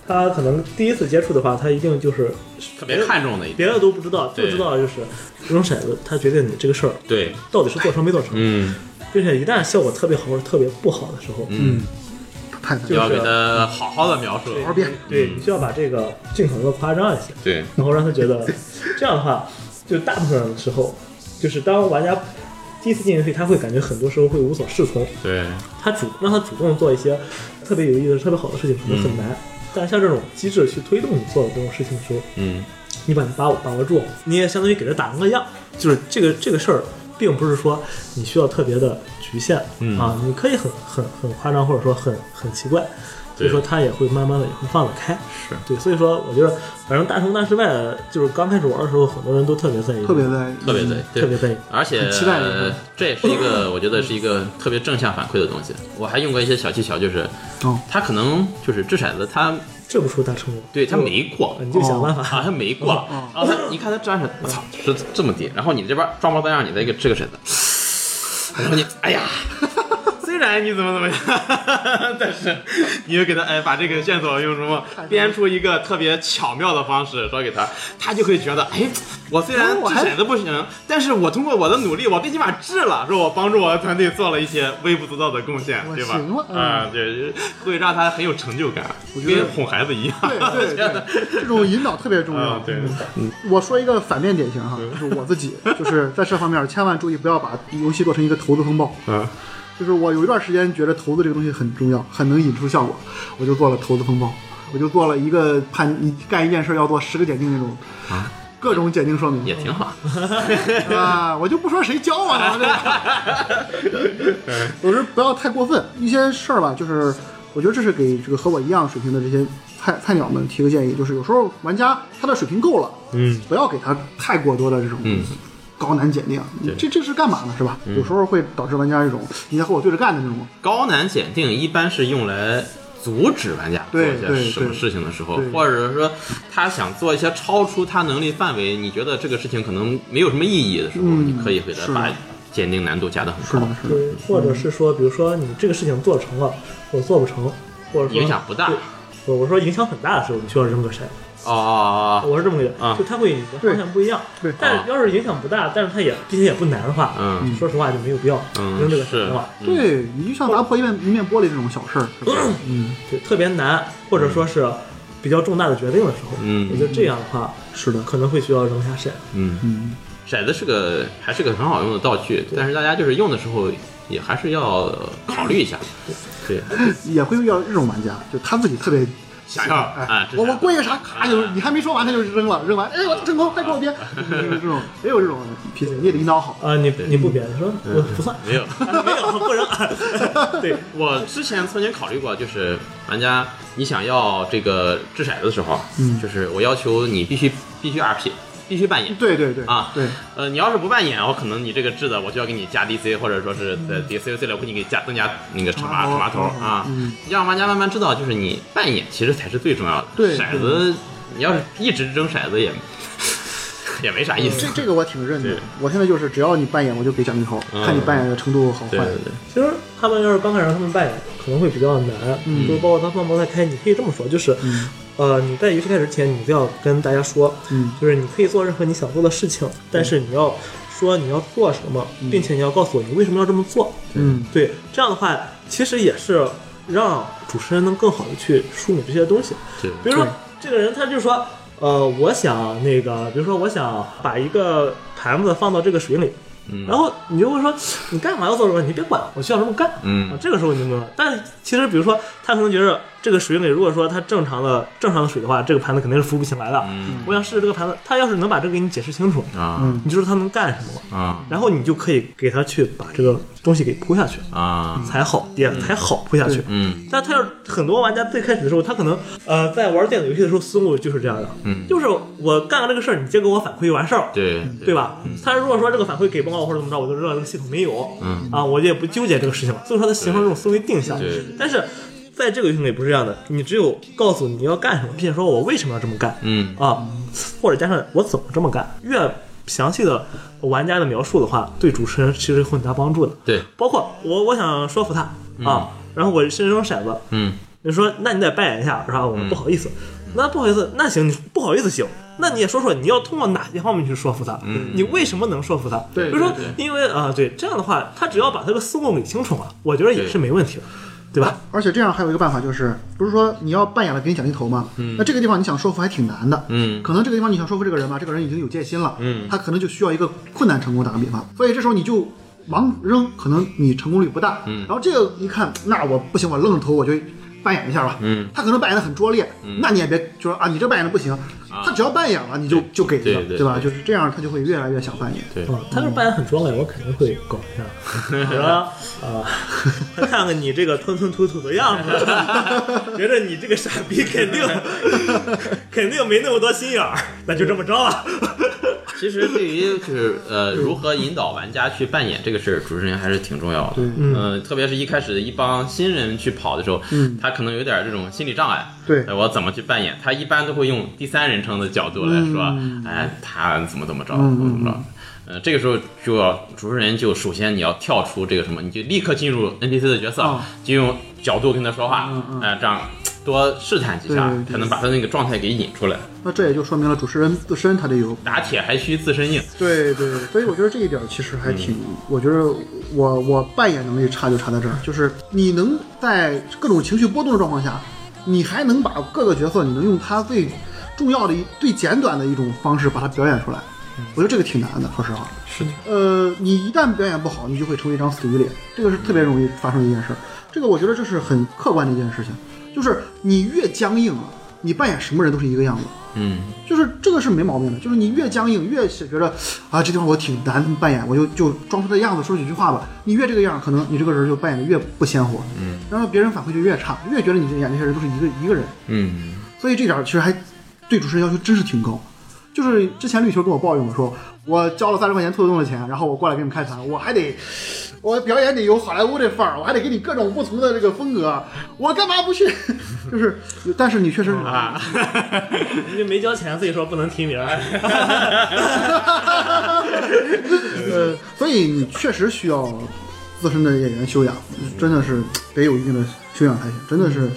他可能第一次接触的话，他一定就是特别看重的一点。别的都不知道，就知道就是这种骰子，它决定你这个事儿对，到底是做成没做成，嗯，并且一旦效果特别好或者特别不好的时候，嗯，就要给他好好的描述。好好编对你需要把这个尽可能的夸张一些，对，然后让他觉得 [laughs] 这样的话，就大部分的时候，就是当玩家第一次进游戏，他会感觉很多时候会无所适从，对，他主让他主动做一些特别有意思、特别好的事情，可能很难。但像这种机制去推动你做的这种事情的时候，嗯，你把它把握把握住，你也相当于给他打了个样。就是这个这个事儿，并不是说你需要特别的局限、嗯。啊，你可以很很很夸张，或者说很很奇怪，所以说他也会慢慢的也会放得开。是。对，所以说我觉得反正大成大失败，就是刚开始玩的时候，很多人都特别在意，特别在意。特别在意特别在意。而且很期待这也是一个我觉得是一个特别正向反馈的东西。我还用过一些小技巧，就是哦。他可能就是掷骰子，他掷不出大成功，对他没过。你就想办法。啊，他没过，然后他一看他掷骰子，我操，是这么低，然后你这边装模作样，你再一个这个骰子，然后你哎呀。虽然你怎么怎么样，[laughs] 但是你又给他哎把这个线索用什么编出一个特别巧妙的方式说给他，他就会觉得哎，我虽然掷哎我还骰子不行，但是我通过我的努力，我最起码治了，说我帮助我的团队做了一些微不足道的贡献，对吧啊，对，会让他很有成就感，跟哄孩子一样。对对对，[laughs] 这种引导特别重要啊。对嗯我说一个反面典型哈，就是我自己，就是在这方面千万注意，不要把游戏做成一个投资风暴。嗯就是我有一段时间觉得投资这个东西很重要，很能引出效果，我就做了投资风暴，我就做了一个判你干一件事要做十个检定那种。啊各种检定说明也挺好，啊，我就不说谁教我的，这个 [laughs] 有时不要太过分。一些事儿吧，就是我觉得这是给这个和我一样水平的这些菜菜鸟们提个建议，就是有时候玩家他的水平够了，嗯，不要给他太过多的这种嗯高难检定，这这是干嘛呢？是吧？有时候会导致玩家一种你在和我对着干的那种。高难检定一般是用来阻止玩家做一些什么事情的时候，或者说他想做一些超出他能力范围，你觉得这个事情可能没有什么意义的时候，嗯你可以给他把鉴定难度加的很高是的，，是的。对，或者是说，比如说你这个事情做成了，或者做不成，或者说影响不大我我说影响很大的时候，你需要扔个骰。哦哦哦，我是这么个，啊。就它会方向不一样。对。但要是影响不大，但是它也并且也不难的话，嗯。说实话就没有必要嗯扔这个骰是。子了。对你就像拿破一面一面玻璃这种小事儿，[clears throat] 嗯，对，特别难，或者说是比较重大的决定的时候，嗯。我觉得这样的话是的，可能会需要扔下骰。嗯，嗯，骰子是个还是个很好用的道具，但是大家就是用的时候也还是要考虑一下。对，也会遇到这种玩家，就他自己特别想要哎啊，我我是过一个啥，咔就你还没说完他就扔了，扔完，哎我成功，再给我编，就是这种也有这种脾气你也得引导好。啊，你你不编，你说我不算，没有。啊 [laughs] 没有不扔。对，我之前曾经考虑过，就是玩家你想要这个掷骰子的时候，嗯，就是我要求你必须必须 RP，必须扮演。对对对啊对，呃，你要是不扮演，我可能你这个质的我就要给你加 DC，或者说是在 DC 了，我给你给加增加那个惩罚惩罚头啊，让玩家慢慢知道，就是你扮演其实才是最重要的。对骰子你要是一直扔骰子也 [laughs] 也没啥意思这。这个我挺认的。我现在就是只要你扮演，我就给奖励头，看你扮演的程度好坏。对对对，其实他们要是刚开始让他们扮演，可能会比较难。嗯，就是包括他放模态开，你可以这么说，就是，呃，你在游戏开始之前，你就要跟大家说，嗯，就是你可以做任何你想做的事情，但是你要说你要做什么，并且你要告诉我你为什么要这么做。嗯，对，这样的话，其实也是让主持人能更好的去梳理这些东西。对比如说这个人他就说，呃，我想那个，比如说我想把一个盘子放到这个水里，嗯然后你就会说，你干嘛要做什么？你别管，我需要这么干。嗯啊，这个时候你就明白了。但其实，比如说，他可能觉得这个水里，如果说它正常的正常的水的话，这个盘子肯定是浮不起来的。嗯。我想试试这个盘子，它要是能把这个给你解释清楚，啊。你就知道他能干什么了，啊。然后你就可以给它去把这个东西给铺下去，啊。才好也才好铺下去。嗯。但他要很多玩家最开始的时候，他可能呃在玩电子游戏的时候思路就是这样的，嗯。就是我干了这个事儿，你先给我反馈就完事儿，对。对吧？他如果说这个反馈给不了我或者怎么着，我就知道这个系统没有，嗯。啊，我也不纠结这个事情了，所以说它形成这种思维定向。对对。但是在这个游戏里不是这样的，你只有告诉你要干什么，并且说我为什么要这么干嗯。啊，或者加上我怎么这么干，越详细的玩家的描述的话，对主持人其实会很大帮助的。对。包括我我想说服他啊，然后我是扔骰子，嗯。你说那你得扮演一下，然后我不好意思，那不好意思，那行，你不好意思行，那你也说说你要通过哪些方面去说服他，你为什么能说服他？对比如说因为啊、对这样的话，他只要把这个思路理清楚了，我觉得也是没问题的，对吧？而且这样还有一个办法，就是不是说你要扮演了给你奖励头吗？那这个地方你想说服还挺难的。嗯可能这个地方你想说服这个人吧，这个人已经有戒心了，嗯他可能就需要一个困难成功。打个比方，所以这时候你就盲扔，可能你成功率不大。嗯然后这个一看，那我不行，我愣着头我就扮演一下吧。嗯他可能扮演的很拙劣，那你也别就说啊，你这扮演的不行。他只要扮演了，你就就给他，对对吧？就是这样，他就会越来越想扮演。对啊，他要是扮演很装的，我肯定会搞一下。比如说啊，看看你这个吞吞吐吐的样子，[laughs] 觉得你这个傻逼肯定肯定没那么多心眼儿，那就这么着了。其实对于就是呃如何引导玩家去扮演这个事儿，主持人还是挺重要的。对嗯、特别是一开始一帮新人去跑的时候，嗯他可能有点这种心理障碍。对呃我怎么去扮演？他一般都会用第三人称的角度来说，嗯哎，他怎么怎么着，嗯怎么怎么着。呃，这个时候就要主持人就首先你要跳出这个什么，你就立刻进入 NPC 的角色，哦就用角度跟他说话，嗯哎、这样多试探几下才能把他那个状态给引出来。那这也就说明了主持人自身他得有打铁还需自身硬。对对，对所以我觉得这一点其实还挺，我觉得我我扮演能力差就差在这儿，就是你能在各种情绪波动的状况下，你还能把各个角色，你能用他最重要的一最简短的一种方式把它表演出来，我觉得这个挺难的，说实话。是的，呃，你一旦表演不好，你就会成为一张死鱼脸，这个是特别容易发生的一件事儿。这个我觉得这是很客观的一件事情，就是你越僵硬啊，你扮演什么人都是一个样子。嗯，就是这个是没毛病的，就是你越僵硬，越是觉得啊这地方我挺难扮演，我就就装出这样子说几句话吧。你越这个样，可能你这个人就扮演的越不鲜活，嗯，然后别人反馈就越差，越觉得你这演这些人都是一个一个人，嗯，所以这点其实还对主持人要求真是挺高。就是之前绿球跟我抱怨我说，我交了三十块钱兔子洞的钱，然后我过来给你们开团，我还得我表演得有好莱坞的范儿，我还得给你各种不同的这个风格，[laughs] 我干嘛不去？[laughs] 就是，但是你确实啊，[laughs] 你就没交钱，所以说不能提名。呃，所以你确实需要自身的演员修养，真的是得有一定的修养才行，真的是。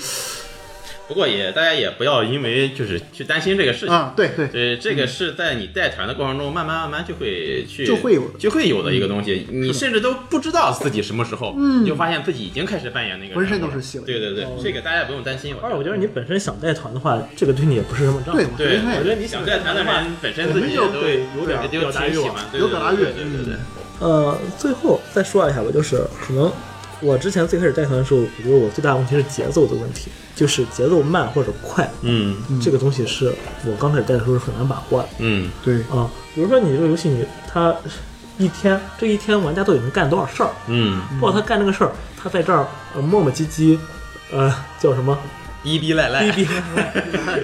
不过也大家也不要因为就是去担心这个事情。啊，对对，呃，这个是在你带团的过程中，慢慢慢慢就会去就会有的就会有的一个东西，你甚至都不知道自己什么时候，你就发现自己已经开始扮演那个浑身都是戏了对对对，这个大家也不用担心。而且我觉得你本身想带团的话，这个对你也不是什么障碍。对对，我觉得你想带团的人本身自己就都对有点就表达欲望挺喜欢，对有表达欲对对对对对。呃，最后再说一下吧，就是可能我之前最开始带团的时候，我觉得我最大的问题是节奏的问题，就是节奏慢或者快，嗯这个东西是我刚开始带的时候是很难把握的嗯对，啊。比如说你这个游戏你它一天这一天玩家到底能干多少事儿？嗯，包括他干这个事儿，他在这儿呃磨磨唧唧，呃叫什么逼逼赖赖逼，逼，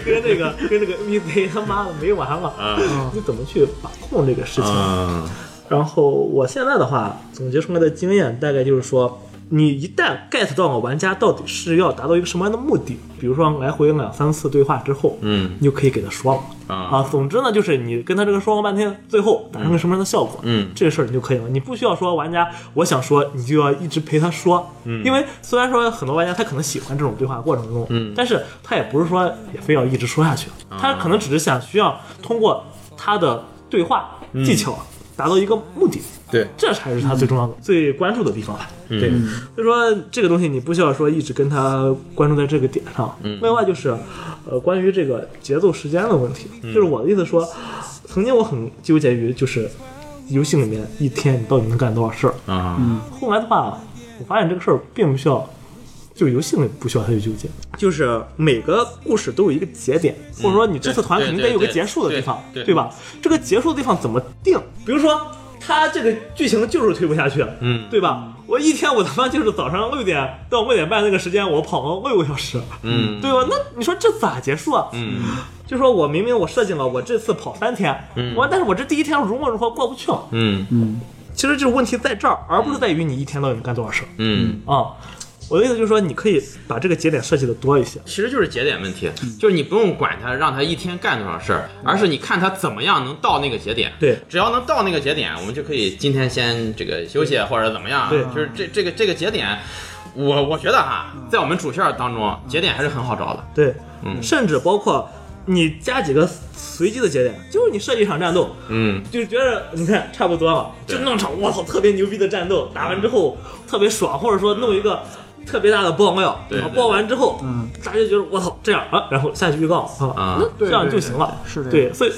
跟那个跟那个 NPC 他妈的没完了，啊你怎么去把控这个事情？啊然后我现在的话，总结出来的经验大概就是说，你一旦 get 到了玩家到底是要达到一个什么样的目的，比如说来回两三次对话之后，嗯。你就可以给他说了啊。啊。总之呢，就是你跟他这个说了半天，最后达成个什么样的效果，嗯。这个事儿你就可以了。你不需要说玩家我想说，你就要一直陪他说，嗯，因为虽然说很多玩家他可能喜欢这种对话过程中，嗯。但是他也不是说也非要一直说下去，他可能只是想需要通过他的对话技巧达到一个目的。对，这才是他最重要的、最关注的地方吧。嗯。对，所以说这个东西你不需要说一直跟他关注在这个点上。嗯。另外就是，呃，关于这个节奏时间的问题，嗯。就是我的意思说，曾经我很纠结于就是游戏里面一天你到底能干多少事儿。啊。后来的话，我发现这个事儿并不需要，就是游戏里不需要太去纠结，就是每个故事都有一个节点，或者说你这次团肯定得有个结束的地方，对对吧？这个结束的地方怎么定？比如说。他这个剧情就是推不下去，嗯对吧？我一天我他妈就是早上六点到六点半那个时间，我跑了六个小时，嗯对吧？那你说这咋结束啊？嗯就说我明明我设计了我这次跑三天，嗯我但是我这第一天如何如何过不去了。嗯嗯，其实就是问题在这儿，而不是在于你一天到底能干多少事儿嗯，啊。我的意思就是说，你可以把这个节点设计的多一些。其实就是节点问题，就是你不用管他，让他一天干多少事儿，而是你看他怎么样能到那个节点。对只要能到那个节点，我们就可以今天先这个休息或者怎么样。对就是这这个这个节点，我我觉得哈，在我们主线当中，节点还是很好找的。对，嗯甚至包括你加几个随机的节点，就是你设计一场战斗，嗯就觉得你看差不多了，就弄场我操特别牛逼的战斗，打完之后特别爽，或者说弄一个特别大的爆料，对然后爆完之后，嗯，大家就觉得我操这样啊，然后下去预告啊，啊。那这样就行了，对是的对，所以。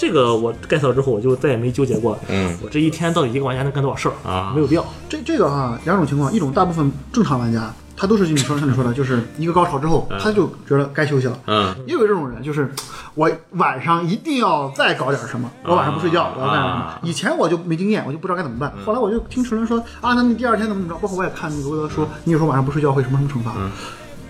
这个我 get 到之后，我就再也没纠结过。嗯。我这一天到底一个玩家能干多少事儿啊。没有必要。这这个哈，两种情况，一种大部分正常玩家，他都是你说像你说的，就是一个高潮之后，他就觉得该休息了。嗯也有这种人，就是我晚上一定要再搞点什么，我晚上不睡觉，我要干什么啊？以前我就没经验，我就不知道该怎么办。后来我就听纯人说啊，那你第二天怎么怎么着？包括我也看那个威哥说，你有时候晚上不睡觉会什么什么惩罚。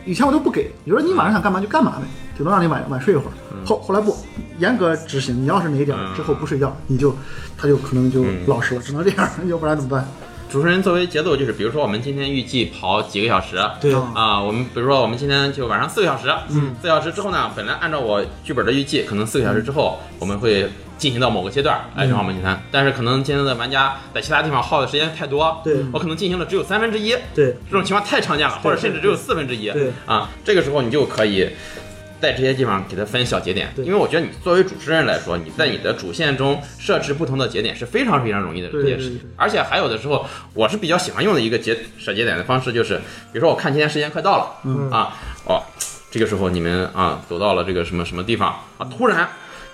以前我都不给，你说你晚上想干嘛就干嘛呗，顶多让你晚晚睡一会儿。后后来不严格执行，你要是哪一点之后不睡觉，你就他就可能就老实了，只能这样，[laughs] 要不然怎么办？主持人作为节奏，就是比如说我们今天预计跑几个小时，对。啊，我们比如说我们今天就晚上四个小时，嗯，四个小时之后呢，本来按照我剧本的预计，可能四个小时之后我们会进行到某个阶段，哎，正好我们去谈，但是可能今天的玩家在其他地方耗的时间太多，对。我可能进行了只有三分之一，对。这种情况太常见了，或者甚至只有四分之一，对。啊，这个时候你就可以。在这些地方给它分小节点，因为我觉得你作为主持人来说，你在你的主线中设置不同的节点是非常非常容易的一件事情。而且还有的时候，我是比较喜欢用的一个节设节点的方式，就是比如说我看今天时间快到了，嗯啊，哦，这个时候你们啊走到了这个什么什么地方啊，突然。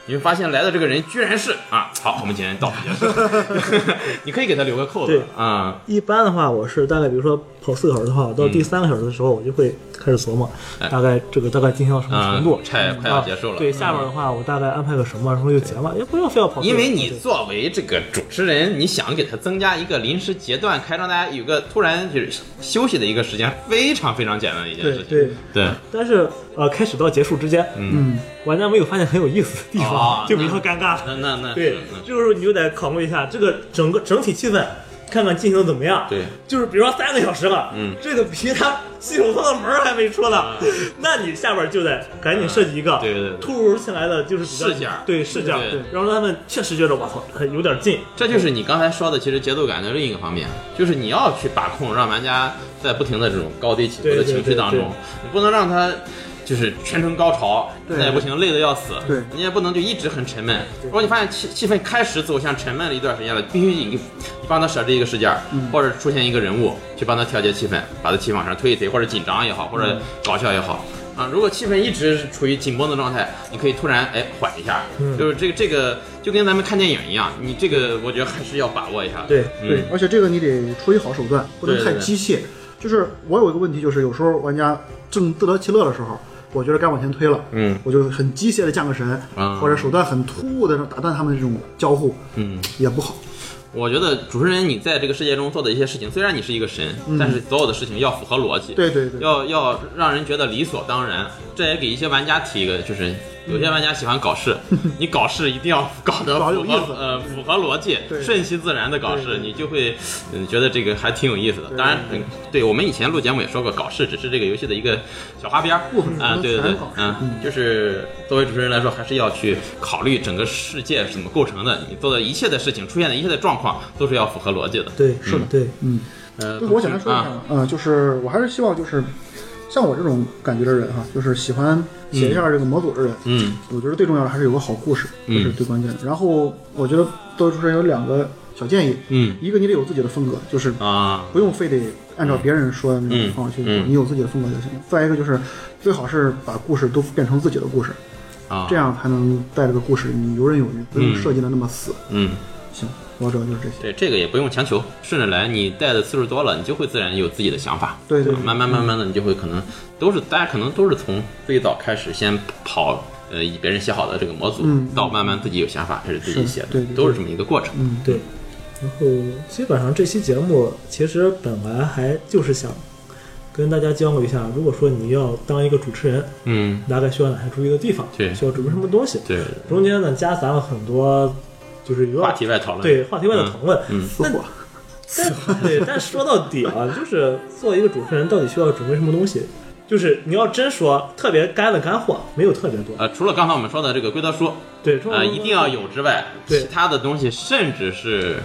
你会发现来的这个人居然是啊，好，我们今天到此结束。[laughs] [laughs] 你可以给他留个扣子对啊，一般的话，我是大概比如说跑四个小时的话，到第三个小时的时候，我就会开始琢磨，哎大概这个大概进行到什么程度嗯，，差快要结束了。对，下面的话我大概安排个什么，然后就结了，也不用非要跑。因为你作为这个主持人，你想给他增加一个临时截断开，让大家有个突然就是休息的一个时间，非常非常简单的一件事情。对对，对，但是呃，开始到结束之间，嗯，玩家没有发现很有意思的地哦方，就比较尴尬。那那那对是，那这个时候你就得考虑一下这个整个整体气氛，看看进行的怎么样。对，就是比如说三个小时了，嗯。这个皮他系统舱的门儿还没出呢，[laughs] 那你下边就得赶紧设计一个，对对对。突如其来的就是比较视角。对视角，对。对然后让他们确实觉得我操有点近，这就是你刚才说的，其实节奏感的另一个方面，就是你要去把控，让玩家在不停的这种高低起伏的情绪当中，你不能让他就是全程高潮，对那也不行，累得要死。对你也不能就一直很沉闷。如果你发现气气氛开始走向沉闷了一段时间了，必须你你帮他设置一个事件，嗯或者出现一个人物去帮他调节气氛，把他气氛往上推一推，或者紧张也好，或嗯者搞笑也好。啊，如果气氛一直是处于紧绷的状态，你可以突然哎缓一下，嗯就是这个这个就跟咱们看电影一样，你这个我觉得还是要把握一下。对嗯对，而且这个你得处理好手段，不能对对对太机械。就是我有一个问题，就是有时候玩家正自得其乐的时候，我觉得该往前推了，嗯我就很机械的降个神，啊或者手段很突兀的打断他们这种交互，嗯。也不好。我觉得主持人你在这个世界中做的一些事情，虽然你是一个神，但是所有的事情要符合逻辑，嗯对对对，要要让人觉得理所当然。这也给一些玩家提一个，就是有些玩家喜欢搞事，[laughs] 你搞事一定要搞得符合搞有意思呃符合逻辑，顺其自然的搞事，你就会嗯觉得这个还挺有意思的。当然，嗯对我们以前录节目也说过，搞事只是这个游戏的一个小花边儿啊，对对对嗯，就是作为主持人来说，还是要去考虑整个世界是怎么构成的，你做的一切的事情，出现的一切的状况，都是要符合逻辑的。对，是的，对，嗯，呃，就是我简单说一下嗯、就是我还是希望就是像我这种感觉的人哈，就是喜欢写一下这个模组的人，嗯我觉得最重要的还是有个好故事，这是嗯最关键的。然后我觉得作为主持人有两个小建议，嗯一个你得有自己的风格，就是啊，不用非得按照别人说的那种嗯方法去做，嗯你有自己的风格就行。再一个就是最好是把故事都变成自己的故事，啊，这样才能在这个故事你游刃有余，不用嗯设计的那么死。嗯。行，我主要就是这些。对，这个也不用强求，顺着来。你带的次数多了，你就会自然有自己的想法。对对啊慢慢慢慢的，你就会可能都是大家可能都是从最早开始先跑，呃，以别人写好的这个模组，嗯到慢慢自己有想法开始自己写的，对对对都是这么一个过程。嗯，对。然后基本上这期节目其实本来还就是想跟大家交流一下，如果说你要当一个主持人，嗯，大概需要哪些注意的地方，对需要准备什么东西。对，中间呢夹杂了很多就是有话题外讨论。对话题外的讨论。嗯私货。但 [laughs] 对，但说到底啊，就是作为一个主持人，到底需要准备什么东西？就是你要真说特别干的干货，没有特别多。呃，除了刚才我们说的这个规则书，对，中国呃，一定要有之外，对其他的东西甚至是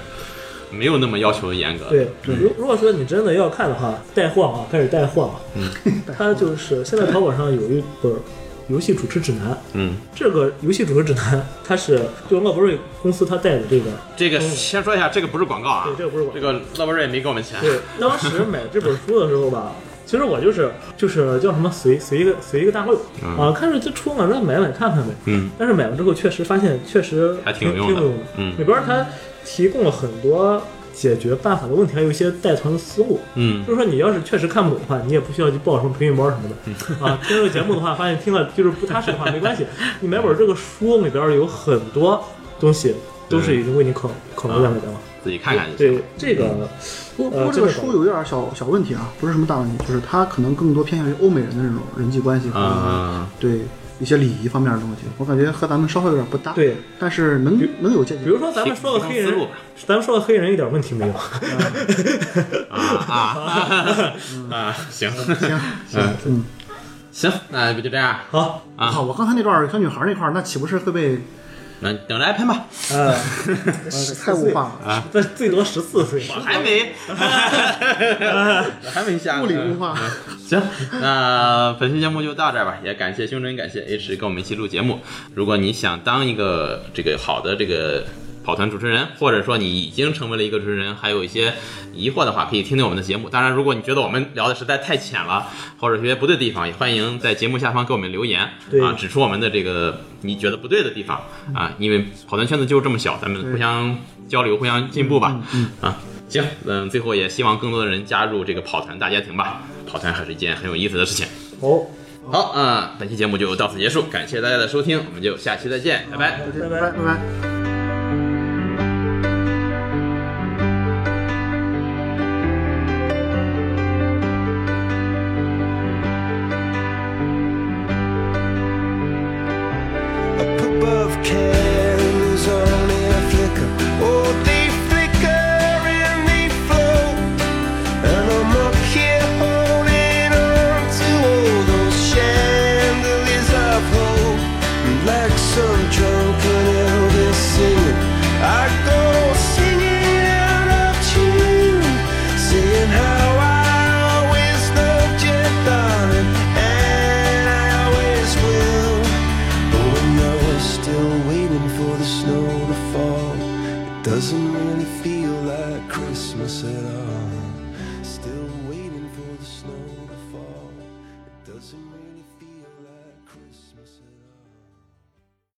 没有那么要求严格。对，如如果说你真的要看的话，带货啊，开始带货嘛。嗯，它就是现在淘宝上有一本游戏主持指南，嗯，这个游戏主持指南它是就乐博瑞公司它带的这个，这个先说一下，这个不是广告啊。对，，这个不是广告。这个乐博瑞没给我们钱。对，当时买这本书的时候吧，[laughs] 其实我就是就是叫什么随随一个随一个大会嗯。啊，看着就出嘛，那买买看看呗。嗯，但是买了之后，确实发现确实还挺挺有用的。用的。嗯。里边它提供了很多解决办法的问题，还有一些带团的思路。嗯就是说，你要是确实看不懂的话，你也不需要去报什么培训班什么嗯的啊。听这个节目的话，发现听了就是不踏实的话，没关系，[laughs] 你买本这个书里边儿有很多东西都是已经为你考考虑在里边了。自己看看就行。对这个，不过呃不过这个书有一点小小问题啊，不是什么大问题，就是它可能更多偏向于欧美人的那种人际关系和嗯对一些礼仪方面的东西，我感觉和咱们稍微有点不搭。对，但是能能有借鉴。比如说咱们说个黑人咱们说个黑人一点问题没有。啊啊 [laughs] 啊！行行 [laughs] 行嗯，行，那不就这样好，啊？好，我刚才那段小女孩那块，那岂不是会被那等着挨喷吧。呃，太物化了？这最多十四岁，我还没，[laughs] 还没下物理物化。行，那本期节目就到这儿吧，也感谢胸针，感谢 H 跟我们一起录节目。如果你想当一个这个好的这个跑团主持人，或者说你已经成为了一个主持人，还有一些疑惑的话，可以听听我们的节目。当然，如果你觉得我们聊的实在太浅了，或者有些不对的地方，也欢迎在节目下方给我们留言啊，指出我们的这个你觉得不对的地方啊，因为跑团圈子就是这么小，咱们互相交流，互相进步吧。啊，行，嗯，最后也希望更多的人加入这个跑团大家庭吧。跑团还是一件很有意思的事情。好，好，啊、本期节目就到此结束，感谢大家的收听，我们就下期再见，拜拜。拜拜拜拜。